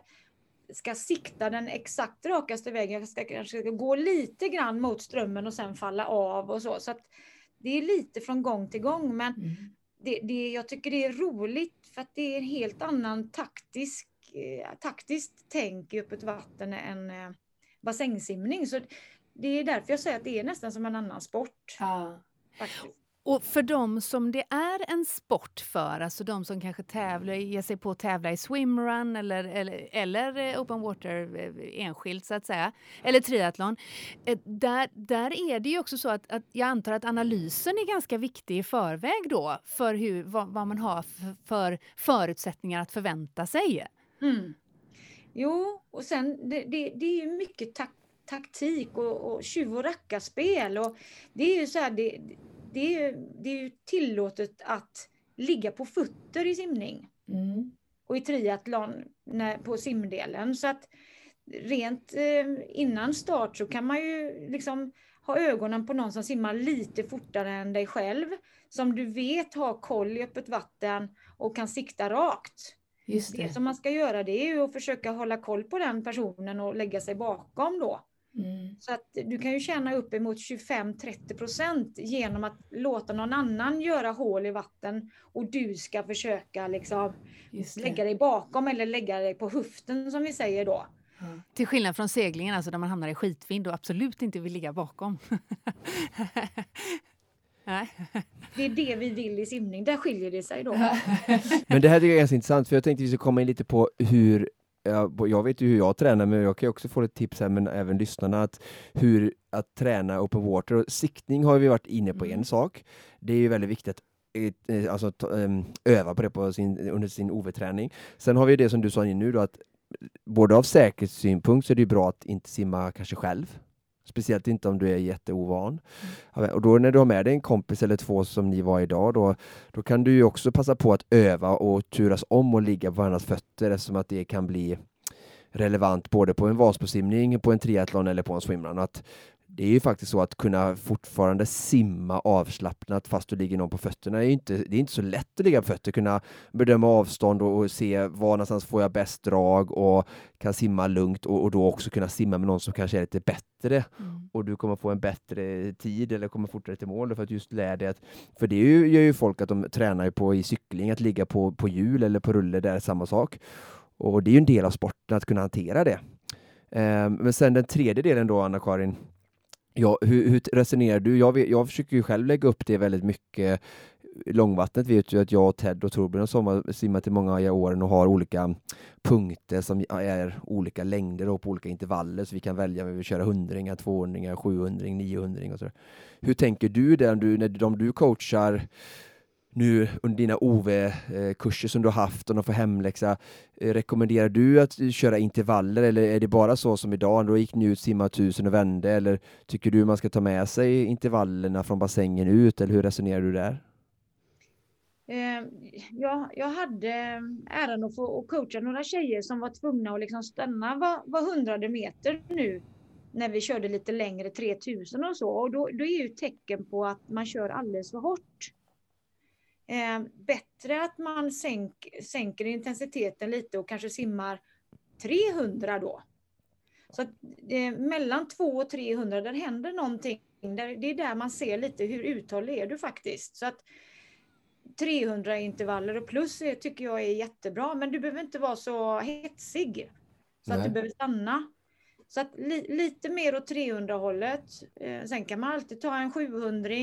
ska sikta den exakt rakaste vägen. Jag ska kanske gå lite grann mot strömmen och sen falla av och så. Så det är lite från gång till gång. Men mm. det, det, jag tycker det är roligt för att det är en helt annan taktisk, eh, taktiskt tänk i öppet vatten än eh, bassängsimning. Så det är därför jag säger att det är nästan som en annan sport. Ja. Faktiskt. Och för de som det är en sport för, alltså de som kanske tävlar, ger sig på att tävla i swimrun eller, eller, eller eh, open water eh, enskilt så att säga, eller triathlon. Eh, där, där är det ju också så att, att jag antar att analysen är ganska viktig i förväg då för hur, vad, vad man har för, för förutsättningar att förvänta sig. Mm. Jo, och sen det, det, det är ju mycket tak taktik och, och tjuv och rackarspel. Och det är ju så här, det, det är, det är ju tillåtet att ligga på fötter i simning. Mm. Och i triathlon när, på simdelen. Så att rent eh, innan start så kan man ju liksom ha ögonen på någon som simmar lite fortare än dig själv. Som du vet har koll i öppet vatten och kan sikta rakt. Just det. det som man ska göra det är ju att försöka hålla koll på den personen och lägga sig bakom då. Mm. Så att du kan ju tjäna uppemot 25-30 procent genom att låta någon annan göra hål i vatten och du ska försöka liksom lägga dig bakom eller lägga dig på höften som vi säger då. Mm. Till skillnad från seglingen alltså där man hamnar i skitvind och absolut inte vill ligga bakom. Det är det vi vill i simning, där skiljer det sig då. Men det här är ganska intressant för jag tänkte vi ska komma in lite på hur jag, jag vet ju hur jag tränar, men jag kan också få ett tips här, men även lyssnarna, att hur att träna open water. Och siktning har vi varit inne på mm. en sak. Det är ju väldigt viktigt att eh, alltså, ehm, öva på det på sin, under sin OV-träning. Sen har vi det som du sa nu då, att både av säkerhetssynpunkt så är det bra att inte simma kanske själv. Speciellt inte om du är jätteovan. Mm. Och då när du har med dig en kompis eller två som ni var idag, då, då kan du också passa på att öva och turas om och ligga på varandras fötter eftersom att det kan bli relevant både på en Vansbrosimning, på en triathlon eller på en swimrun. Att det är ju faktiskt så att kunna fortfarande simma avslappnat fast du ligger någon på fötterna. Det är inte, det är inte så lätt att ligga på fötter, kunna bedöma avstånd och, och se var någonstans får jag bäst drag och kan simma lugnt och, och, då också kunna simma med någon som kanske är lite bättre. Mm. Och du kommer få en bättre tid eller kommer fortare till mål för att just lära dig att, för det gör ju folk att de tränar på i cykling, att ligga på, på hjul eller på rulle, det är samma sak. Och det är ju en del av sporten att kunna hantera det. Um, men sen den tredje delen då, Anna-Karin, Ja, hur, hur, resonerar du? Jag, vet, jag försöker ju själv lägga upp det väldigt mycket. Eh, långvattnet vet ju att jag, Ted och Torbjörn har simmat i många år och har olika punkter som är olika längder och på olika intervaller så vi kan välja om vi vill köra hundringar, tvåhundringar, sjuhundring, niohundring och så. Hur tänker du där du, när de du coachar nu under dina OV-kurser som du har haft och de får hemläxa. Eh, rekommenderar du att köra intervaller eller är det bara så som idag, då gick ni ut, simmade tusen och vände eller tycker du man ska ta med sig intervallerna från bassängen ut eller hur resonerar du där? Ehm, jag, jag hade äran att få coacha några tjejer som var tvungna att liksom stanna var, var hundrade meter nu när vi körde lite längre 3000 och så och då, då är ju tecken på att man kör alldeles för hårt. Eh, bättre att man sänk, sänker intensiteten lite och kanske simmar 300 då. Så att, eh, mellan 200 och 300, där händer någonting. Där, det är där man ser lite hur uthållig är du faktiskt. Så att 300 intervaller och plus tycker jag är jättebra, men du behöver inte vara så hetsig. Så Nej. att du behöver stanna. Så att li, lite mer åt 300 hållet. Eh, sen kan man alltid ta en 700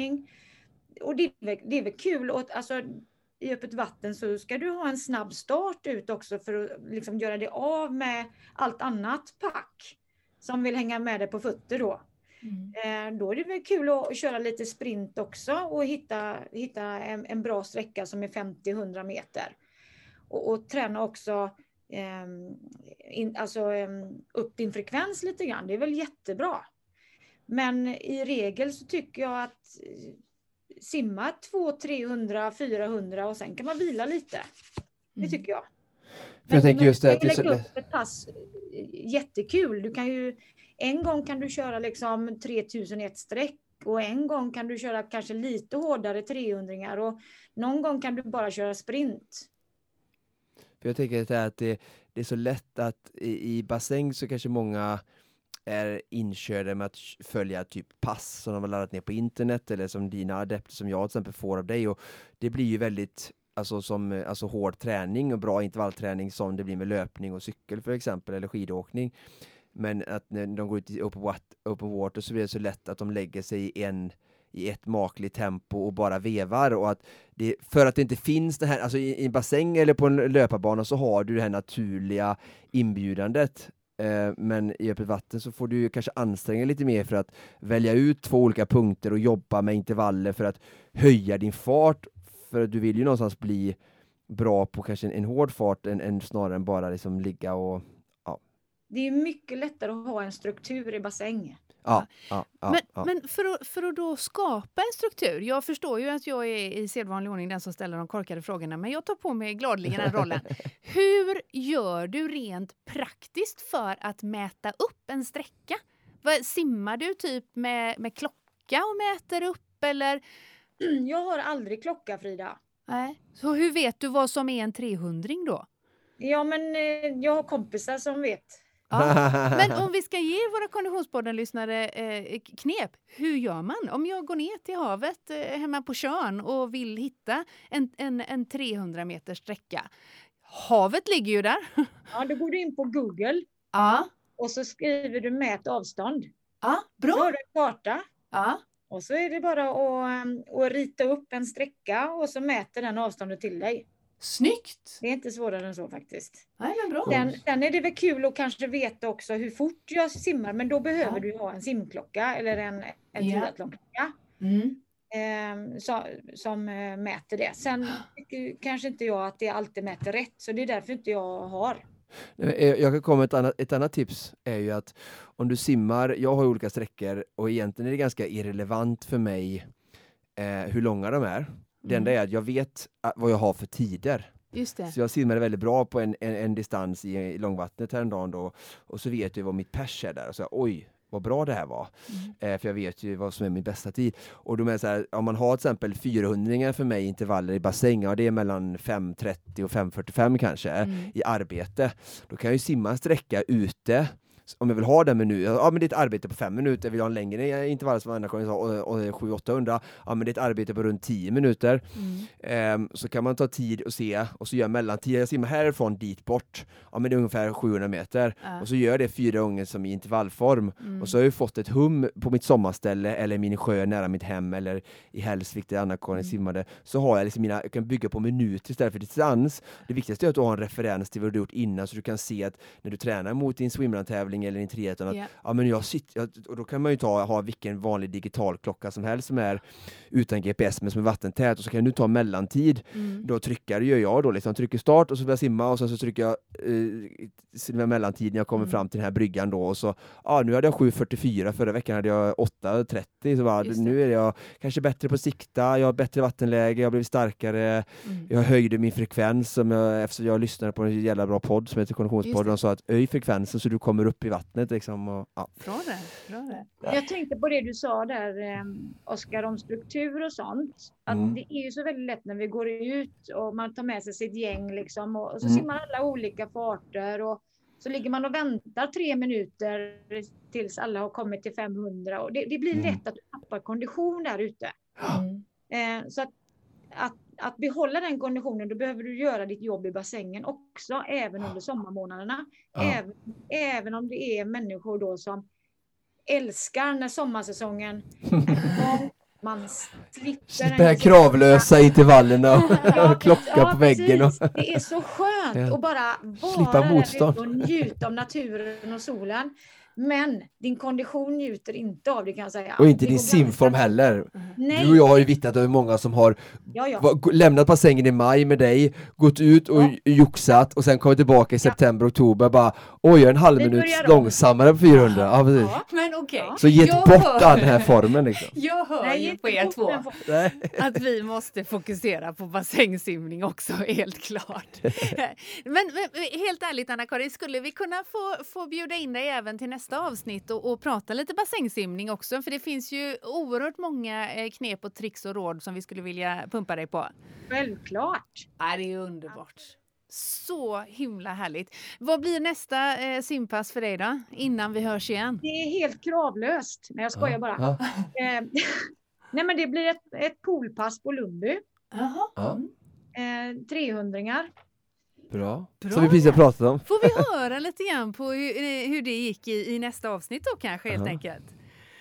och det är, väl, det är väl kul, och, alltså, i öppet vatten så ska du ha en snabb start ut också för att liksom göra dig av med allt annat pack som vill hänga med dig på fötter då. Mm. Eh, då är det väl kul att köra lite sprint också och hitta, hitta en, en bra sträcka som är 50-100 meter. Och, och, träna också eh, in, alltså, eh, upp din frekvens lite grann. Det är väl jättebra. Men i regel så tycker jag att simma 200, 300, 400 och sen kan man vila lite. Det mm. tycker jag. Men jag tänker just det. Att lägga upp ett pass jättekul. Du kan ju, en gång kan du köra liksom 3000 i ett streck och en gång kan du köra kanske lite hårdare 300 och någon gång kan du bara köra sprint. För jag tänker att det, det är så lätt att i, i bassäng så kanske många är inkörda med att följa typ pass som de har laddat ner på internet eller som dina adepter som jag till exempel får av dig. Och det blir ju väldigt alltså som alltså hård träning och bra intervallträning som det blir med löpning och cykel för exempel eller skidåkning. Men att när de går ut i open water, open water så blir det så lätt att de lägger sig i en i ett makligt tempo och bara vevar. Och att det, för att det inte finns det här, alltså i, i en bassäng eller på en löparbana så har du det här naturliga inbjudandet. Eh, men i öppet vatten så får du kanske anstränga lite mer för att välja ut två olika punkter och jobba med intervaller för att höja din fart för att du vill ju någonstans bli bra på kanske en, en hård fart än, än snarare än bara liksom ligga och det är mycket lättare att ha en struktur i bassäng. Ja, ja, ja, men, ja. men för, att, för att då skapa en struktur, jag förstår ju att jag är i sedvanlig ordning den som ställer de korkade frågorna, men jag tar på mig gladeligen den rollen. Hur gör du rent praktiskt för att mäta upp en sträcka? Simmar du typ med, med klocka och mäter upp eller? Jag har aldrig klocka Frida. Nej. Så hur vet du vad som är en 300 då? Ja men eh, jag har kompisar som vet. Ja. Men om vi ska ge våra Konditionspodden-lyssnare eh, knep, hur gör man? Om jag går ner till havet eh, hemma på Tjörn och vill hitta en, en, en 300 meters sträcka. Havet ligger ju där. Ja, då går du in på Google. Ja. Och så skriver du mät avstånd. Ja, bra. Så har du en karta. Ja. Och så är det bara att, eh, att rita upp en sträcka och så mäter den avståndet till dig. Snyggt! Det är inte svårare än så faktiskt. Nej, men bra. Sen, sen är det väl kul att kanske veta också hur fort jag simmar, men då behöver ja. du ha en simklocka eller en, en Ja. triathlonklocka. Mm. Eh, så, som eh, mäter det. Sen kanske inte jag att det alltid mäter rätt, så det är därför inte jag har. Eh, Jag kan komma med ett annat, ett annat tips är ju att om du simmar, jag har olika sträckor och egentligen är det ganska irrelevant för mig eh, hur långa de är. Det enda är att jag vet eh, vad jag har för tider. Så jag simmade väldigt bra på en, en, en distans i, i långvattnet häromdagen då och så vet jag vad mitt pers är där och så oj vad bra det här var. Mm. Eh, för jag vet ju vad som är min bästa tid. Och då det så här, om man har till exempel 400 för mig intervaller i bassäng, ja det är mellan 5.30 och 5.45 kanske Mm. i arbete. Då kan jag ju simma en sträcka ute om jag vill ha den minut, ja men det är ett arbete på fem minuter, vill jag ha en längre intervall som Anna-Karin sa, och, och 700-800, ja men det är ett arbete på runt 10 minuter. Mm. Ehm, så kan man ta tid och se, och så gör jag mellantid, jag simmar härifrån dit bort, ja men det är ungefär 700 meter, Ja. och så gör jag det fyra gånger som i intervallform, Mm. och så har jag fått ett hum på mitt sommarställe, eller min sjö nära mitt hem, eller i Hälsvik där Anna-Karin Mm. simmade, så har jag liksom mina, jag kan bygga på minuter istället för distans. Det viktigaste är att du har en referens till vad du gjort innan, så du kan se att när du tränar mot din swimrun-tävling eller din triathlon, att Ja. men jag sitter, och då kan man ju ta, ha vilken vanlig digital klocka som helst som är utan GPS men som är vattentät och så kan du ta mellantid. Mm. Då trycker, gör jag då, liksom, trycker start och så börjar jag simma och sen så trycker jag eh, mellantid när jag kommer Mm. fram till den här bryggan då och så, ja nu hade jag 7.44, förra veckan hade jag 8.30 så bara, nu är jag kanske bättre på sikta, jag har bättre vattenläge, jag har blivit starkare, Mm. jag höjde min frekvens som jag, eftersom jag lyssnade på en jävla bra podd som heter Konditionspodden och sa att höj frekvensen så du kommer upp i vattnet liksom. Och, ja. Bra det. Bra det. Jag tänkte på det du sa där, eh, Oskar, om struktur och sånt. Att Mm. Det är ju så väldigt lätt när vi går ut och man tar med sig sitt gäng liksom, och, och så Mm. simmar alla olika farter. Och, så ligger man och väntar tre minuter tills alla har kommit till 500. Och det, det blir Mm. lätt att du tappar kondition där ute. Mm. Eh, så att, att, att behålla den konditionen, då behöver du göra ditt jobb i bassängen också, även under sommarmånaderna. Ja. Även, även om det är människor då som älskar när sommarsäsongen är. Man slipper en- kravlösa intervallerna och Ja, klocka ja, på väggen. Och. Det är så skönt att bara vara Slippa där motstånd. och njuta av naturen och solen. Men din kondition njuter inte av det kan jag säga. och inte Det din simform ganska- heller. Nej, Du och jag har ju vittnat över många som har ja, ja. lämnat bassängen i maj med dig, gått ut och Ja. joxat och sen kommit tillbaka i september, oktober bara oj, jag är en halv minut långsammare på 400. Ja. Men okej. Ja. Så gett Jag bort hör- den här formen liksom. Jag hör Nej, ju på er två att vi måste fokusera på bassängsimning också, helt klart. men, men helt ärligt Anna-Karin, skulle vi kunna få, få bjuda in dig även till nästa nästa avsnitt och, och prata lite bassängsimning också. För det finns ju oerhört många eh, knep och tricks och råd som vi skulle vilja pumpa dig på. Självklart! Ja, det är underbart. Så himla härligt. Vad blir nästa eh, simpass för dig då, innan vi hörs igen? Det är helt kravlöst. Nej, jag skojar bara. Ja. Eh, Nej, men det blir ett, ett poolpass på Lundby. Jaha. Ja. Eh, 300 Bra. Bra. Som vi precis har pratat om. Får vi höra lite grann på hur, eh, hur det gick i, i nästa avsnitt då kanske helt enkelt?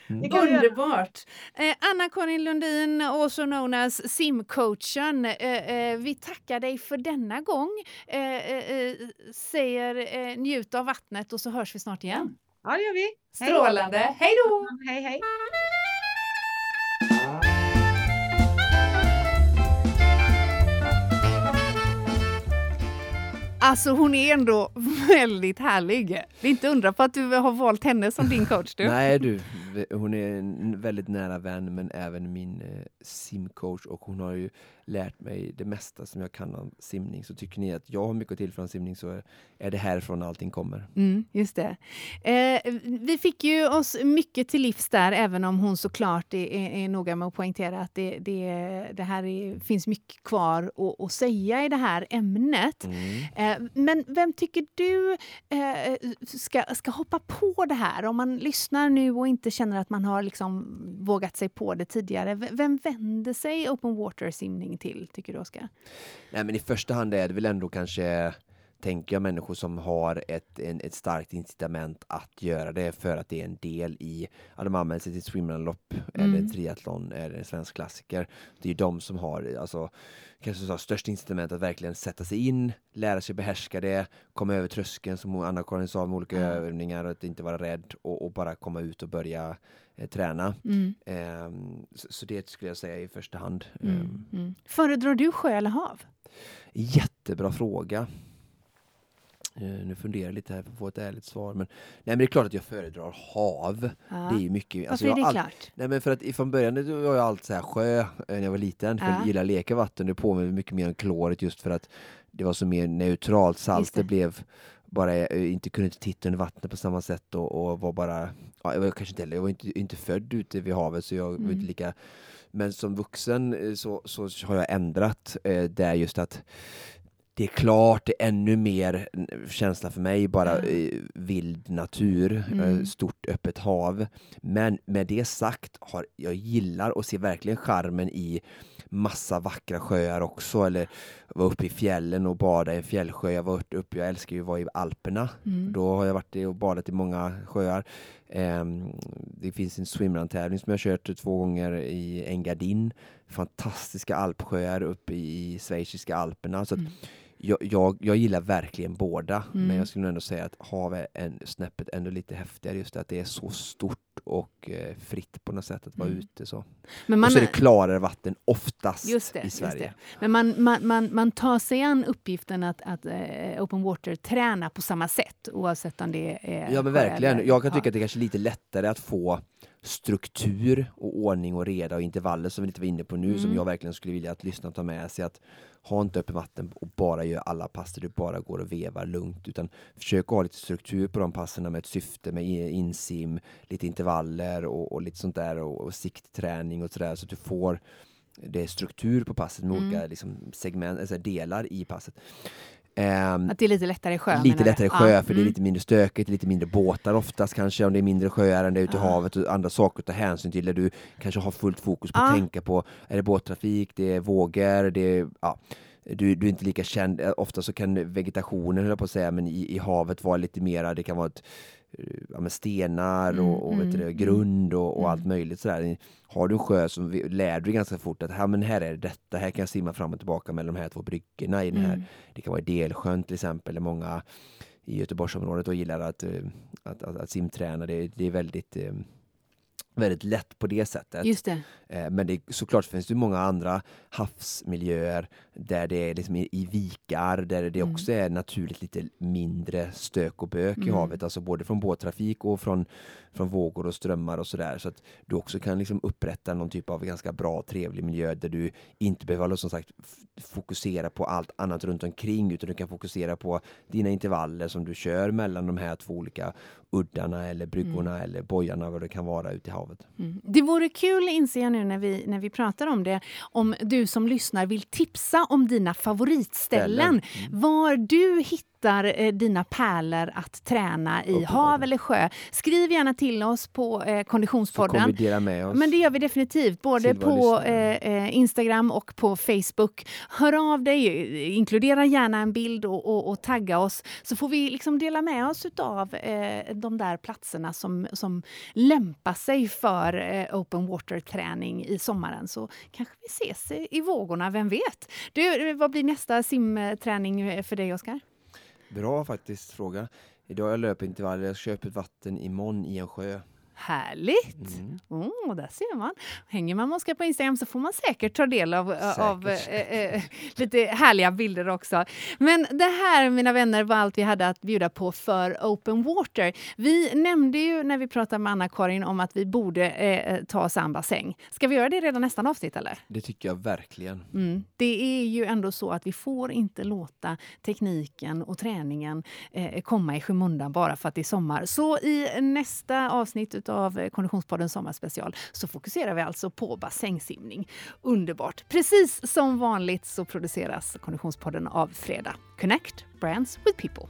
Det kan vi göra. Underbart! Eh, Anna-Karin Lundin, also known as simcoachen. Eh, eh, vi tackar dig för denna gång. Eh, eh, säger eh, njut av vattnet och så hörs vi snart igen. Ja, det gör vi. Strålande! Hej då! Hej, hej. Alltså hon är ändå väldigt härlig. Det är inte undra på att du har valt henne som din coach. Du. Nej du, hon är en väldigt nära vän men även min eh, simcoach och hon har ju lärt mig det mesta som jag kan om simning. Så tycker ni att jag har mycket att tillföra simning så är det härifrån allting kommer. Mm, just det. Eh, vi fick ju oss mycket till livs där, även om hon såklart är, är, är noga med att poängtera att det, det, det här är, finns mycket kvar att, att säga i det här ämnet. Mm. Eh, men vem tycker du eh, ska, ska hoppa på det här? Om man lyssnar nu och inte känner att man har liksom vågat sig på det tidigare, vem vänder sig open water simning till, tycker du Oskar? Nej men i första hand är det väl ändå kanske tänker jag människor som har ett, en, ett starkt incitament att göra det för att det är en del i, ja, de använder sig till swimrunlopp eller Mm. triathlon eller en svensk klassiker. Det är de som har alltså, kanske så, störst incitament att verkligen sätta sig in, lära sig behärska det, komma över tröskeln som Anna-Karin sa med olika Ja. övningar och att inte vara rädd och, och bara komma ut och börja eh, träna. Mm. Ehm, så, så det skulle jag säga i första hand. Mm. Ehm, Mm. Föredrar du sjö eller hav? Jättebra fråga. Eh, nu funderar jag lite här för att få ett ärligt svar. Men, nej, men det är klart att jag föredrar hav. Ja. Det är mycket... Varför jag är det all- klart? Nej men för att från början var jag alltid så här sjö eh, när jag var liten. För Ja. jag gillar leka vatten. Det påminner mycket mer om kloret just för att det var så mer neutralt. Saltet det. blev bara, eh, inte kunde inte titta under vattnet på samma sätt och, och var bara, ja, jag var kanske inte heller, jag var inte, inte född ute vid havet så jag var Mm. inte lika men som vuxen så, så har jag ändrat eh, där just att det är klart, det är ännu mer känsla för mig, bara Ja. eh, vild natur, Mm. eh, stort öppet hav. Men med det sagt, har, jag gillar och ser verkligen charmen i massa vackra sjöar också, eller vara uppe i fjällen och bada i en fjällsjö. Jag var uppe, jag älskar ju att vara i Alperna. Mm. Då har jag varit och badat i många sjöar. Ehm, det finns en swimrun-tävling som jag kört två gånger i Engadin. Fantastiska alpsjöar uppe i schweiziska alperna. Så Mm. Jag, jag, jag gillar verkligen båda, Mm. men jag skulle ändå säga att hav är en, snäppet ändå lite häftigare. Just det att det är så stort och eh, fritt på något sätt att vara Mm. ute. Så. Men och så är det klarare vatten oftast Just det, i Sverige. Men man, man, man, man tar sig an uppgiften att, att eh, Open Water träna på samma sätt oavsett om det är Ja men verkligen. eller- Jag kan tycka ja. att det kanske är lite lättare att få struktur och ordning och reda och intervaller som vi lite var inne på nu som Mm. jag verkligen skulle vilja att lyssnarna tar med sig. Att ha inte öppen vatten och bara gör alla pass där du bara går och vevar lugnt utan försök ha lite struktur på de passen med ett syfte med insim, lite intervaller och, och lite sånt där och, och siktträning och sådär så att du får det är struktur på passet med Mm. olika liksom, segment, alltså delar i passet. Ehm, Att det är lite lättare i sjö? Lite lättare sjö Ja, för det är mm. lite mindre stökigt, lite mindre båtar oftast kanske om det är mindre sjöar än det är ute i Ja. havet och andra saker att ta hänsyn till där du kanske har fullt fokus på Ja. att tänka på är det båttrafik, det är vågor, det är ja, du, du är inte lika känd, Eh, ofta så kan vegetationen höll jag på att säga, men i, i havet vara lite mera, det kan vara ett, ja, men stenar Mm, och, och vet du, mm, det, grund och, och mm. allt möjligt sådär. Har du en sjö så lär du dig ganska fort att här, men här är det detta, här kan jag simma fram och tillbaka mellan de här två bryggorna i den här Mm. det kan vara i Delsjön till exempel, där många i Göteborgsområdet och gillar att, eh, att, att, att simträna. Det, det är väldigt, eh, väldigt lätt på det sättet. Det. Eh, Men det, såklart finns det många andra havsmiljöer där det är liksom i, i vikar, där det Mm. också är naturligt lite mindre stök och bök i Mm. havet, alltså både från båttrafik och från, från vågor och strömmar och sådär. Så att du också kan liksom upprätta någon typ av ganska bra, trevlig miljö där du inte behöver som sagt fokusera på allt annat runt omkring utan du kan fokusera på dina intervaller som du kör mellan de här två olika uddarna eller bryggorna mm. eller bojarna vad det kan vara ute i havet. Mm. Det vore kul, inser jag nu när vi, när vi pratar om det, om du som lyssnar vill tipsa om dina favoritställen. Mm. Var du hittar hittar eh, dina pärlor att träna i hav eller sjö. Skriv gärna till oss på eh, Konditionspodden. Så vi dela med oss. Men det gör vi definitivt, både på eh, eh, Instagram och på Facebook. Hör av dig, inkludera gärna en bild och, och, och tagga oss så får vi liksom dela med oss av eh, de där platserna som, som lämpar sig för eh, open water-träning i sommaren. Så kanske vi ses i vågorna, vem vet? Du, vad blir nästa simträning för dig, Oskar? Bra faktiskt fråga. Idag jag löper intervaller, jag köper vatten imorgon i en sjö. Härligt! Mm. Oh, där ser man. Hänger man Moska på Instagram så får man säkert ta del av, av äh, äh, lite härliga bilder också. Men det här, mina vänner, var allt vi hade att bjuda på för Open Water. Vi nämnde ju när vi pratade med Anna-Karin om att vi borde äh, ta oss an bassäng. Ska vi göra det redan nästa avsnitt? eller? Det tycker jag verkligen. Mm. Det är ju ändå så att vi får inte låta tekniken och träningen komma i skymundan bara för att det är sommar. Så i nästa avsnitt av eh, Konditionspoddens sommarspecial så fokuserar vi alltså på bassängsimning. Underbart! Precis som vanligt så produceras Konditionspodden av Fredag. Connect Brands with People.